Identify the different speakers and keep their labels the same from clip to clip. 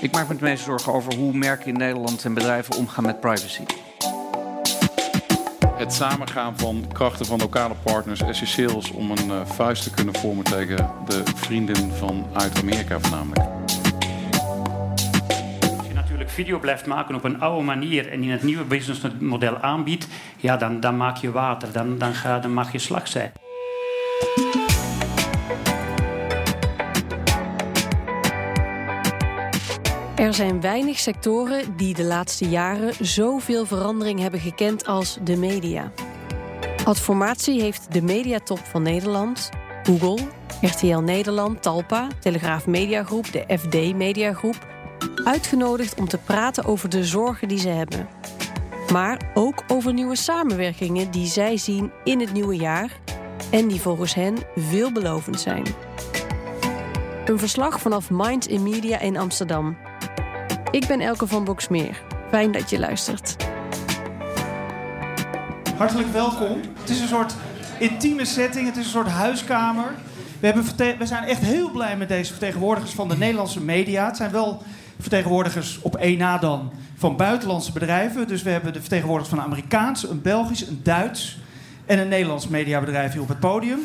Speaker 1: Ik maak me het meest zorgen over hoe merken in Nederland en bedrijven omgaan met privacy.
Speaker 2: Het samengaan van krachten van lokale partners essentieel is om een uh, vuist te kunnen vormen tegen de vrienden van uit Amerika voornamelijk.
Speaker 3: Als je natuurlijk video blijft maken op een oude manier en in het nieuwe businessmodel aanbiedt, ja, dan, dan maak je water, dan, dan, ga, dan mag je slag zijn.
Speaker 4: Er zijn weinig sectoren die de laatste jaren zoveel verandering hebben gekend als de media. Adformatie heeft de mediatop van Nederland, Google, RTL Nederland, Talpa, Telegraaf Mediagroep, de FD Mediagroep uitgenodigd om te praten over de zorgen die ze hebben. Maar ook over nieuwe samenwerkingen die zij zien in het nieuwe jaar en die volgens hen veelbelovend zijn. Een verslag vanaf Minds in Media in Amsterdam. Ik ben Elke van Boksmeer. Fijn dat je luistert.
Speaker 5: Hartelijk welkom. Het is een soort intieme setting, het is een soort huiskamer. We, hebben we zijn echt heel blij met deze vertegenwoordigers van de Nederlandse media. Het zijn wel vertegenwoordigers op één na dan van buitenlandse bedrijven. Dus we hebben de vertegenwoordigers van een Amerikaans, een Belgisch, een Duits en een Nederlands mediabedrijf hier op het podium.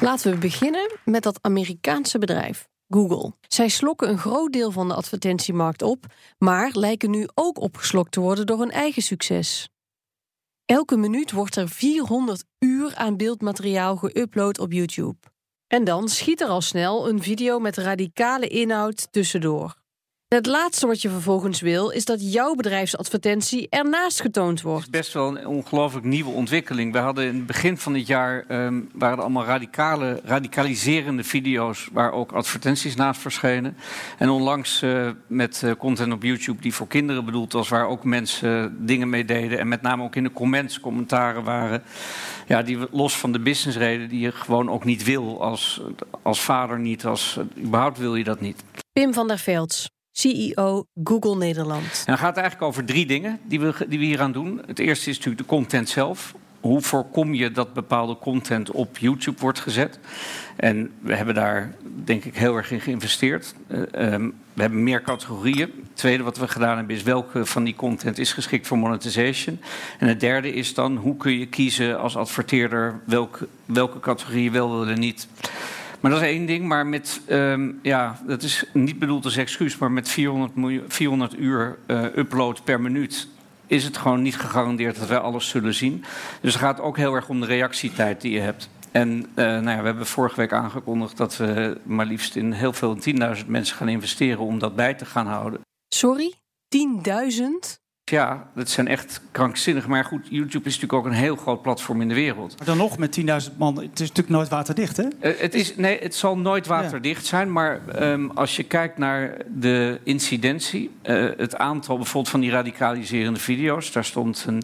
Speaker 4: Laten we beginnen met dat Amerikaanse bedrijf. Google. Zij slokken een groot deel van de advertentiemarkt op, maar lijken nu ook opgeslokt te worden door hun eigen succes. Elke minuut wordt er 400 uur aan beeldmateriaal geüpload op YouTube. En dan schiet er al snel een video met radicale inhoud tussendoor. Het laatste wat je vervolgens wil, is dat jouw bedrijfsadvertentie ernaast getoond wordt.
Speaker 1: Het is best wel een ongelooflijk nieuwe ontwikkeling. We hadden in het begin van dit jaar um, waren er allemaal radicale, radicaliserende video's waar ook advertenties naast verschenen. En onlangs uh, met uh, content op YouTube die voor kinderen bedoeld was, waar ook mensen uh, dingen mee deden. En met name ook in de comments commentaren waren. Ja, die los van de businessreden die je gewoon ook niet wil als, als vader niet, als überhaupt wil je dat niet.
Speaker 4: Pim van der Velds. CEO Google Nederland. En
Speaker 1: dan gaat het eigenlijk over drie dingen die we, die we hier aan doen. Het eerste is natuurlijk de content zelf. Hoe voorkom je dat bepaalde content op YouTube wordt gezet? En we hebben daar denk ik heel erg in geïnvesteerd. Uh, um, we hebben meer categorieën. Het tweede wat we gedaan hebben is welke van die content is geschikt voor monetization. En het derde is dan hoe kun je kiezen als adverteerder welke, welke categorieën wel willen niet. Maar dat is één ding. Maar met, um, ja, dat is niet bedoeld als excuus, maar met 400, miljoen, 400 uur uh, upload per minuut is het gewoon niet gegarandeerd dat wij alles zullen zien. Dus het gaat ook heel erg om de reactietijd die je hebt. En uh, nou ja, we hebben vorige week aangekondigd dat we maar liefst in heel veel 10.000 mensen gaan investeren om dat bij te gaan houden.
Speaker 4: Sorry? 10.000?
Speaker 1: Ja, dat zijn echt krankzinnig. Maar goed, YouTube is natuurlijk ook een heel groot platform in de wereld.
Speaker 5: Maar dan nog met 10.000 man, het is natuurlijk nooit waterdicht, hè?
Speaker 1: Uh, het, is, nee, het zal nooit waterdicht zijn. Maar um, als je kijkt naar de incidentie, uh, het aantal bijvoorbeeld van die radicaliserende video's, daar stond een.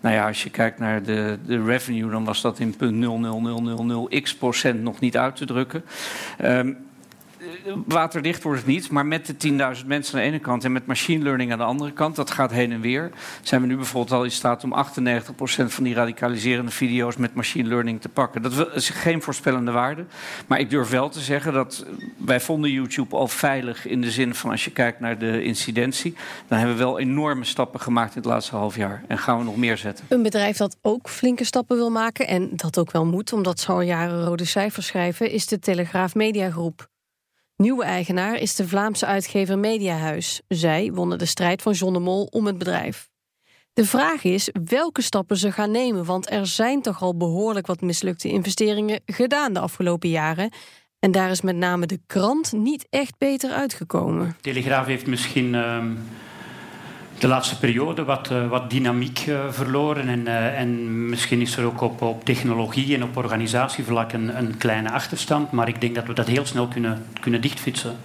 Speaker 1: Nou ja, als je kijkt naar de, de revenue, dan was dat in 0,00000x procent nog niet uit te drukken. Um, waterdicht wordt het niet, maar met de 10.000 mensen aan de ene kant en met machine learning aan de andere kant, dat gaat heen en weer. Zijn we nu bijvoorbeeld al in staat om 98% van die radicaliserende video's met machine learning te pakken. Dat is geen voorspellende waarde, maar ik durf wel te zeggen dat wij vonden YouTube al veilig in de zin van als je kijkt naar de incidentie, dan hebben we wel enorme stappen gemaakt in het laatste half jaar en gaan we nog meer zetten.
Speaker 4: Een bedrijf dat ook flinke stappen wil maken en dat ook wel moet, omdat ze al jaren rode cijfers schrijven, is de Telegraaf Mediagroep. Nieuwe eigenaar is de Vlaamse uitgever Mediahuis. Zij wonnen de strijd van John de Mol om het bedrijf. De vraag is welke stappen ze gaan nemen, want er zijn toch al behoorlijk wat mislukte investeringen gedaan de afgelopen jaren. En daar is met name de krant niet echt beter uitgekomen.
Speaker 3: Telegraaf heeft misschien. Uh de laatste periode wat, uh, wat dynamiek uh, verloren. En, uh, en misschien is er ook op, op technologie en op organisatievlak een, een, kleine achterstand. Maar ik denk dat we dat heel snel kunnen, kunnen dichtfietsen.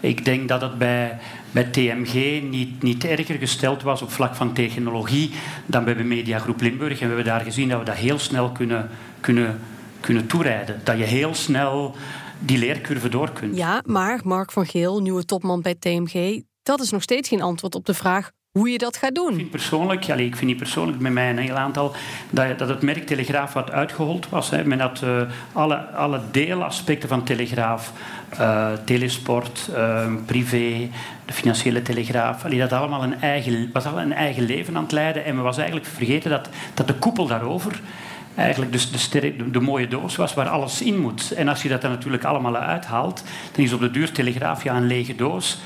Speaker 3: Ik denk dat het bij, bij TMG niet, niet erger gesteld was op vlak van technologie dan bij de Mediagroep Limburg. En we hebben daar gezien dat we dat heel snel kunnen, kunnen, kunnen toerijden. Dat je heel snel die leercurve door kunt.
Speaker 4: Ja, maar Mark van Geel, nieuwe topman bij TMG, dat is nog steeds geen antwoord op de vraag hoe je dat gaat doen.
Speaker 3: Ik vind persoonlijk, ja, ik vind niet persoonlijk met mij een heel aantal, dat, dat het merk Telegraaf wat uitgehold was. Hè, men had uh, alle, alle deelaspecten van Telegraaf, uh, telesport, uh, privé, de financiële telegraaf, allee, dat allemaal een eigen, was al een eigen leven aan het leiden. En we was eigenlijk vergeten dat, dat de koepel daarover eigenlijk dus de, de, mooie doos was waar alles in moet. En als je dat er natuurlijk allemaal uithaalt, dan is op de duur telegraaf ja, een lege doos.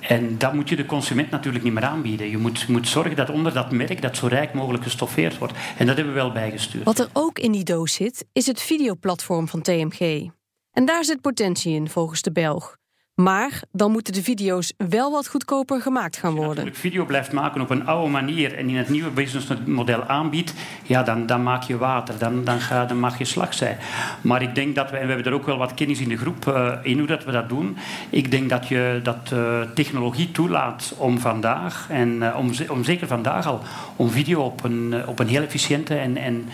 Speaker 3: En dat moet je de consument natuurlijk niet meer aanbieden. Je moet, moet zorgen dat onder dat merk dat zo rijk mogelijk gestoffeerd wordt. En dat hebben we wel bijgestuurd.
Speaker 4: Wat er ook in die doos zit, is het videoplatform van TMG. En daar zit potentie in, volgens de Belg. Maar dan moeten de video's wel wat goedkoper gemaakt gaan worden.
Speaker 3: Als je video blijft maken op een oude manier en in het nieuwe businessmodel aanbiedt, ja, dan, dan maak je water, dan, dan, ga, dan mag je slag zijn. Maar ik denk dat we, en we hebben er ook wel wat kennis in de groep uh, in hoe dat we dat doen. Ik denk dat je dat uh, technologie toelaat om vandaag, en uh, om, om zeker vandaag al, om video op een, op een heel efficiënte en, en,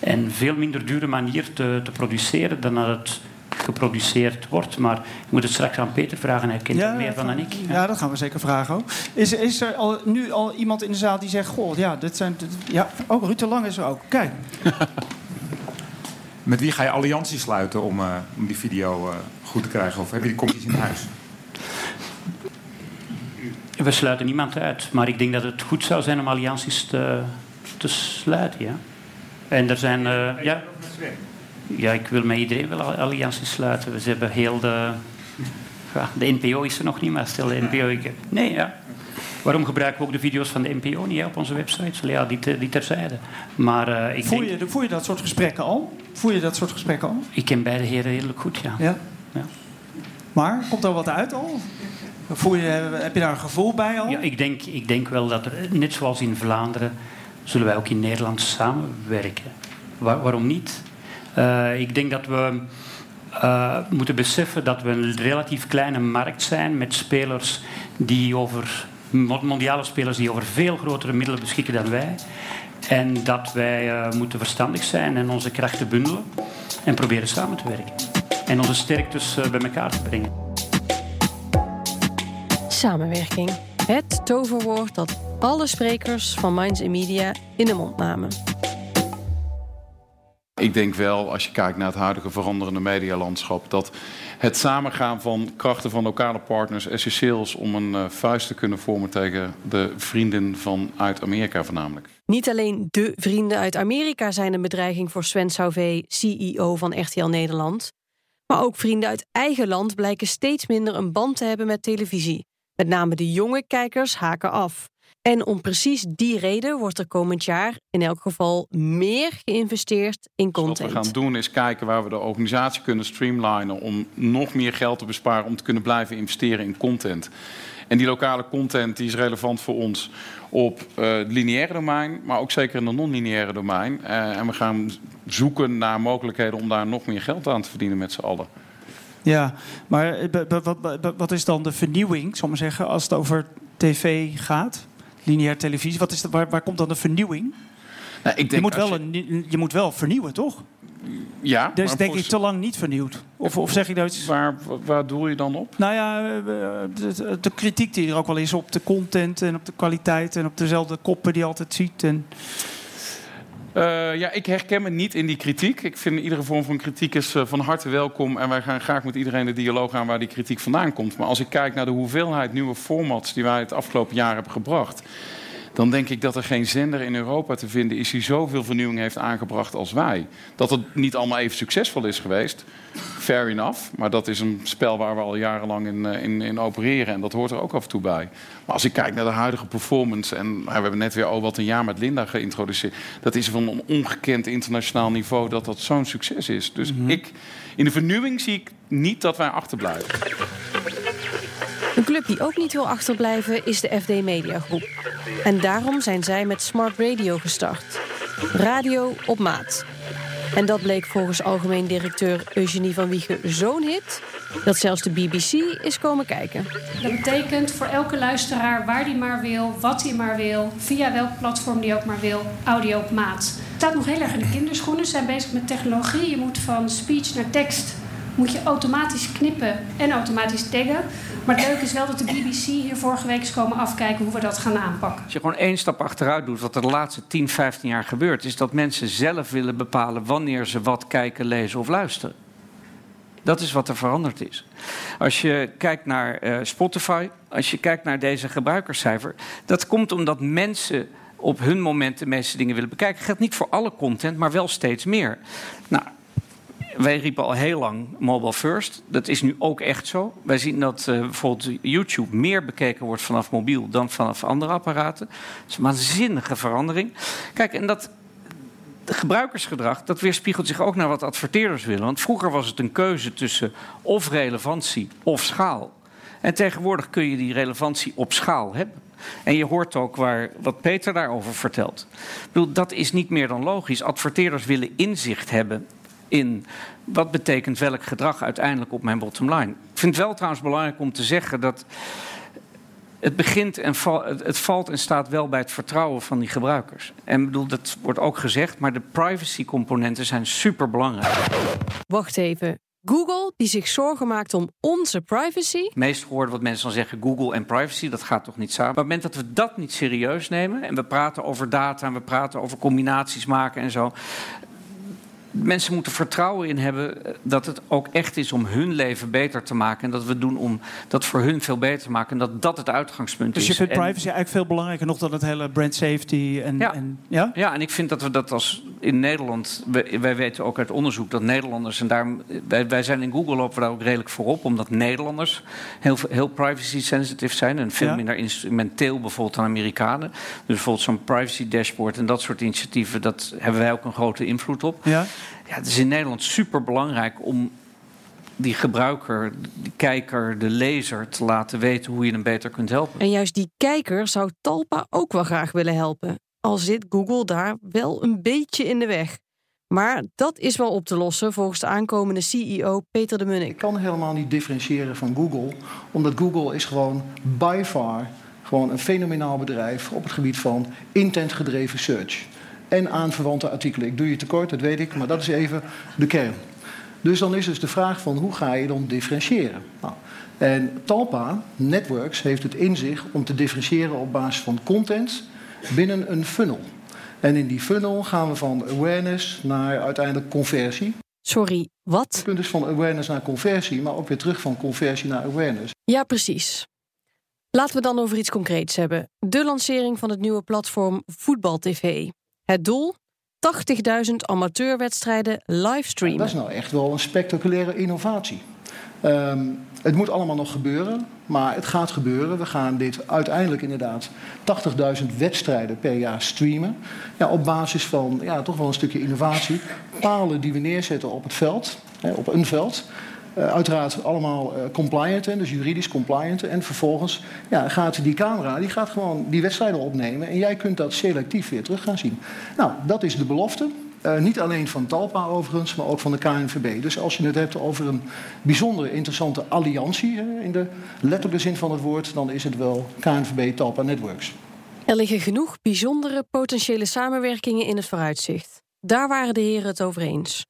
Speaker 3: en veel minder dure manier te, te produceren dan dat het geproduceerd wordt. Maar ik moet het straks aan Peter vragen, hij kent er meer van dan ik.
Speaker 5: Ja. ja. dat gaan we zeker vragen ook. Is, is er al, nu al iemand in de zaal die zegt... Goh, ja, dit zijn... ja, oh, Ruud de Lang is er ook. Kijk.
Speaker 6: Met wie ga je alliantie sluiten om, uh, om die video uh, goed te krijgen? Of heb je die kopjes in huis?
Speaker 3: We sluiten niemand uit. Maar ik denk dat het goed zou zijn om allianties te, te sluiten, ja. En er zijn... Uh, ja, ja, ik wil met iedereen wel allianties sluiten. We hebben heel de... Ja, de NPO is er nog niet, maar stel de NPO... Ik, nee, ja. Waarom gebruiken we ook de video's van de NPO niet op onze website? Ja, die, die terzijde. Maar, uh, ik
Speaker 5: voer, je, je dat soort gesprekken al? Voer je dat soort gesprekken al?
Speaker 3: Ik ken beide heren redelijk goed, ja.
Speaker 5: ja. ja. Maar, komt er wat uit al? Voel je, heb je daar een gevoel bij al?
Speaker 3: Ja, ik denk, ik denk wel dat er, net zoals in Vlaanderen, zullen wij ook in Nederland samenwerken. Waar, waarom niet? Uh, ik denk dat we uh, moeten beseffen dat we een relatief kleine markt zijn met spelers die over mondiale spelers die over veel grotere middelen beschikken dan wij. En dat wij uh, moeten verstandig zijn en onze krachten bundelen en proberen samen te werken. En onze sterktes bij elkaar te brengen.
Speaker 4: Samenwerking. Het toverwoord dat alle sprekers van Minds Media in de mond namen.
Speaker 2: Ik denk wel, als je kijkt naar het huidige veranderende medialandschap, dat het samengaan van krachten van lokale partners essentieel is om een uh, vuist te kunnen vormen tegen de vrienden van uit Amerika voornamelijk.
Speaker 4: Niet alleen de vrienden uit Amerika zijn een bedreiging voor Sven Sauvé, CEO van RTL Nederland. Maar ook vrienden uit eigen land blijken steeds minder een band te hebben met televisie. Met name de jonge kijkers haken af. En om precies die reden wordt er komend jaar in elk geval meer geïnvesteerd in content.
Speaker 2: Dus wat we gaan doen is kijken waar we de organisatie kunnen streamlinen om nog meer geld te besparen om te kunnen blijven investeren in content. En die lokale content die is relevant voor ons op uh, het lineaire domein, maar ook zeker in het non-lineaire domein. Uh, en we gaan zoeken naar mogelijkheden om daar nog meer geld aan te verdienen met z'n allen.
Speaker 5: Ja, maar eh, wat is dan de vernieuwing, zal maar zeggen, als het over tv gaat? Lineair televisie. Wat is de, waar, waar komt dan de vernieuwing? Nou, ik denk je, moet wel je... Een, je moet wel vernieuwen, toch?
Speaker 2: Ja.
Speaker 5: Dat is denk ik te lang niet vernieuwd. Of, of zeg ik dat?
Speaker 2: Waar, waar doel je dan op?
Speaker 5: Nou ja, eh, de, de, kritiek die er ook wel is op de content en op de kwaliteit en op dezelfde koppen die je altijd ziet. En...
Speaker 2: Uh, ja, ik herken me niet in die kritiek. Ik vind iedere vorm van kritiek is uh, van harte welkom. En wij gaan graag met iedereen de dialoog aan waar die kritiek vandaan komt. Maar als ik kijk naar de hoeveelheid nieuwe formats die wij het afgelopen jaar hebben gebracht dan denk ik dat er geen zender in Europa te vinden is die zoveel vernieuwing heeft aangebracht als wij. Dat het niet allemaal even succesvol is geweest, fair enough. Maar dat is een spel waar we al jarenlang in, eh, in, in opereren en dat hoort er ook af en toe bij. Maar als ik kijk naar de huidige performance, en we hebben net weer al wat een jaar met Linda geïntroduceerd, dat is van een ongekend internationaal niveau dat dat zo'n succes is. Dus mhm. ik, in de vernieuwing zie ik niet dat wij achterblijven.
Speaker 4: Die ook niet wil achterblijven is de FD Media Groep. En daarom zijn zij met Smart Radio gestart. Radio op maat. En dat bleek volgens algemeen directeur Eugenie van Wiegen zo'n hit... dat zelfs de BBC is komen kijken.
Speaker 7: Dat betekent voor elke luisteraar waar die maar wil, wat hij maar wil... via welk platform die ook maar wil, audio op maat. Het staat nog heel erg in de kinderschoenen. Ze zijn bezig met technologie. Je moet van speech naar tekst moet je automatisch knippen en automatisch taggen. Maar het leuke is wel dat de BBC hier vorige week is komen afkijken hoe we dat gaan aanpakken.
Speaker 1: Als je gewoon één stap achteruit doet, wat er de laatste 10, 15 jaar gebeurt, is dat mensen zelf willen bepalen wanneer ze wat kijken, lezen of luisteren. Dat is wat er veranderd is. Als je kijkt naar uh, Spotify, als je kijkt naar deze gebruikerscijfer, dat komt omdat mensen op hun moment de meeste dingen willen bekijken. Dat geldt niet voor alle content, maar wel steeds meer. Nou, wij riepen al heel lang mobile first. Dat is nu ook echt zo. Wij zien dat uh, bijvoorbeeld YouTube meer bekeken wordt vanaf mobiel dan vanaf andere apparaten. Dat is een waanzinnige verandering. Kijk, en dat gebruikersgedrag, dat weerspiegelt zich ook naar wat adverteerders willen. Want vroeger was het een keuze tussen of relevantie of schaal. En tegenwoordig kun je die relevantie op schaal hebben. En je hoort ook waar, wat Peter daarover vertelt. Dat is niet meer dan logisch. Adverteerders willen inzicht hebben in wat betekent welk gedrag uiteindelijk op mijn bottom line. Ik vind het wel trouwens belangrijk om te zeggen dat het begint en val, het valt en staat wel bij het vertrouwen van die gebruikers. En bedoel, dat wordt ook gezegd, maar de privacy-componenten zijn super belangrijk.
Speaker 4: Wacht even. Google die zich zorgen maakt om onze privacy.
Speaker 1: Meest gehoord wat mensen dan zeggen: Google en privacy, dat gaat toch niet samen. Op het moment dat we dat niet serieus nemen en we praten over data en we praten over combinaties maken en zo, mensen moeten vertrouwen in hebben eh, dat het ook echt is om hun leven beter te maken. En dat we doen om dat voor hun veel beter te maken. En dat dat het uitgangspunt
Speaker 5: is.
Speaker 1: Dus
Speaker 5: je vindt privacy eigenlijk veel belangrijker nog dan het hele brand safety. En,
Speaker 1: ja.
Speaker 5: En,
Speaker 1: ja? ja, en ik vind dat we dat als in Nederland. Wij, weten ook uit onderzoek dat Nederlanders. En daar, wij, wij zijn in Google lopen we daar ook redelijk voor op. Omdat Nederlanders heel, heel privacy sensitive zijn. En veel minder instrumenteel bijvoorbeeld dan Amerikanen. Dus bijvoorbeeld zo'n privacy dashboard en dat soort initiatieven. Dat hebben wij ook een grote invloed op.
Speaker 5: Ja.
Speaker 1: Ja, het is in Nederland super belangrijk om die gebruiker, de kijker, de lezer te laten weten hoe je hem beter kunt helpen.
Speaker 4: En juist die kijker zou Talpa ook wel graag willen helpen. Al zit Google daar wel een beetje in de weg. Maar dat is wel op te lossen volgens de aankomende CEO Peter de Munnik.
Speaker 8: Ik kan helemaal niet differentiëren van Google, omdat Google is gewoon by far gewoon een fenomenaal bedrijf op het gebied van intentgedreven search en aanverwante artikelen. Ik doe je tekort, dat weet ik, maar dat is even de kern. Dus dan is dus de vraag van hoe ga je dan differentiëren? Nou, en Talpa Networks heeft het in zich om te differentiëren op basis van content binnen een funnel. En in die funnel gaan we van awareness naar uiteindelijk conversie.
Speaker 4: Sorry, wat?
Speaker 8: Je kunt dus van awareness naar conversie, maar ook weer terug van conversie naar awareness.
Speaker 4: Ja, precies. Laten we dan over iets concreets hebben. De lancering van het nieuwe platform Voetbal TV. Het doel? 80.000 amateurwedstrijden livestreamen.
Speaker 8: dat is nou echt wel een spectaculaire innovatie. Um, het moet allemaal nog gebeuren, maar het gaat gebeuren. We gaan dit uiteindelijk inderdaad 80.000 wedstrijden per jaar streamen. Ja, op basis van ja, toch wel een stukje innovatie. Palen die we neerzetten op het veld, hè, op een veld. Uh, uiteraard allemaal uh, compliant, dus juridisch compliant. En vervolgens ja, gaat die camera die gaat gewoon die wedstrijden opnemen. En jij kunt dat selectief weer terug gaan zien. Nou, dat is de belofte. Uh, niet alleen van Talpa overigens, maar ook van de KNVB. Dus als je het hebt over een bijzonder interessante alliantie, in de letterlijke zin van het woord, dan is het wel KNVB Talpa Networks.
Speaker 4: Er liggen genoeg bijzondere potentiële samenwerkingen in het vooruitzicht. Daar waren de heren het over eens.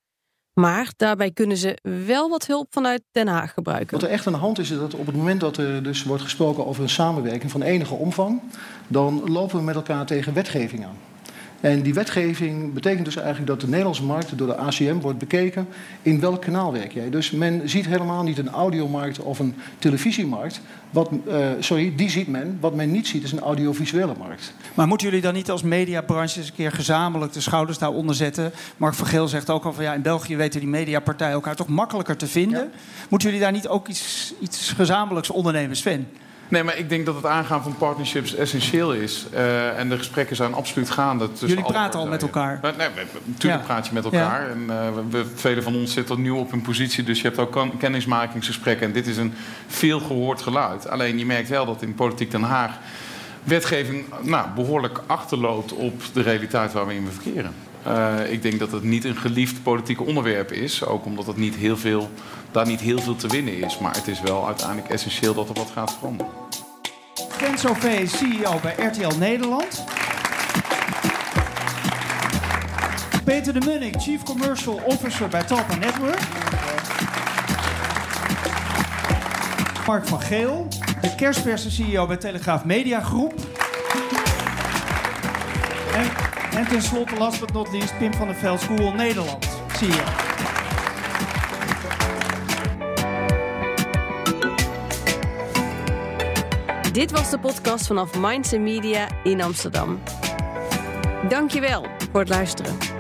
Speaker 4: Maar daarbij kunnen ze wel wat hulp vanuit Den Haag gebruiken.
Speaker 8: Wat er echt aan de hand is, is dat op het moment dat er dus wordt gesproken over een samenwerking van enige omvang, dan lopen we met elkaar tegen wetgeving aan. En die wetgeving betekent dus eigenlijk dat de Nederlandse markt door de ACM wordt bekeken in welk kanaal werk jij. Dus men ziet helemaal niet een audiomarkt of een televisiemarkt. Wat, uh, sorry, die ziet men. Wat men niet ziet is een audiovisuele markt.
Speaker 5: Maar moeten jullie dan niet als mediabranche eens een keer gezamenlijk de schouders daaronder zetten? Mark van Geel zegt ook al van ja, in België weten die mediapartijen elkaar toch makkelijker te vinden. Ja. Moeten jullie daar niet ook iets, iets gezamenlijks ondernemen, Sven?
Speaker 2: Nee, maar ik denk dat het aangaan van partnerships essentieel is. Uh, en de gesprekken zijn absoluut gaande.
Speaker 5: Jullie praten al met elkaar?
Speaker 2: Uh, nee, natuurlijk ja. praat je met elkaar. Ja. En uh, we, velen van ons zitten nu op een positie, dus je hebt ook kennismakingsgesprekken. En dit is een veel gehoord geluid. Alleen je merkt wel dat in Politiek Den Haag wetgeving nou, behoorlijk achterloopt op de realiteit waar we in verkeren. Uh, ik denk dat het niet een geliefd politiek onderwerp is. Ook omdat het niet heel veel, daar niet heel veel te winnen is. Maar het is wel uiteindelijk essentieel dat er wat gaat veranderen.
Speaker 5: Ken Sauvé, CEO bij RTL Nederland. Peter de Munnik, Chief Commercial Officer bij Talpa Network. Mark van Geel, de kerstverse CEO bij Telegraaf Media Groep. En, en tenslotte, last but not least, Pim van der Veld School Nederland. Zie je.
Speaker 4: Dit was de podcast vanaf Minds Media in Amsterdam. Dankjewel voor het luisteren.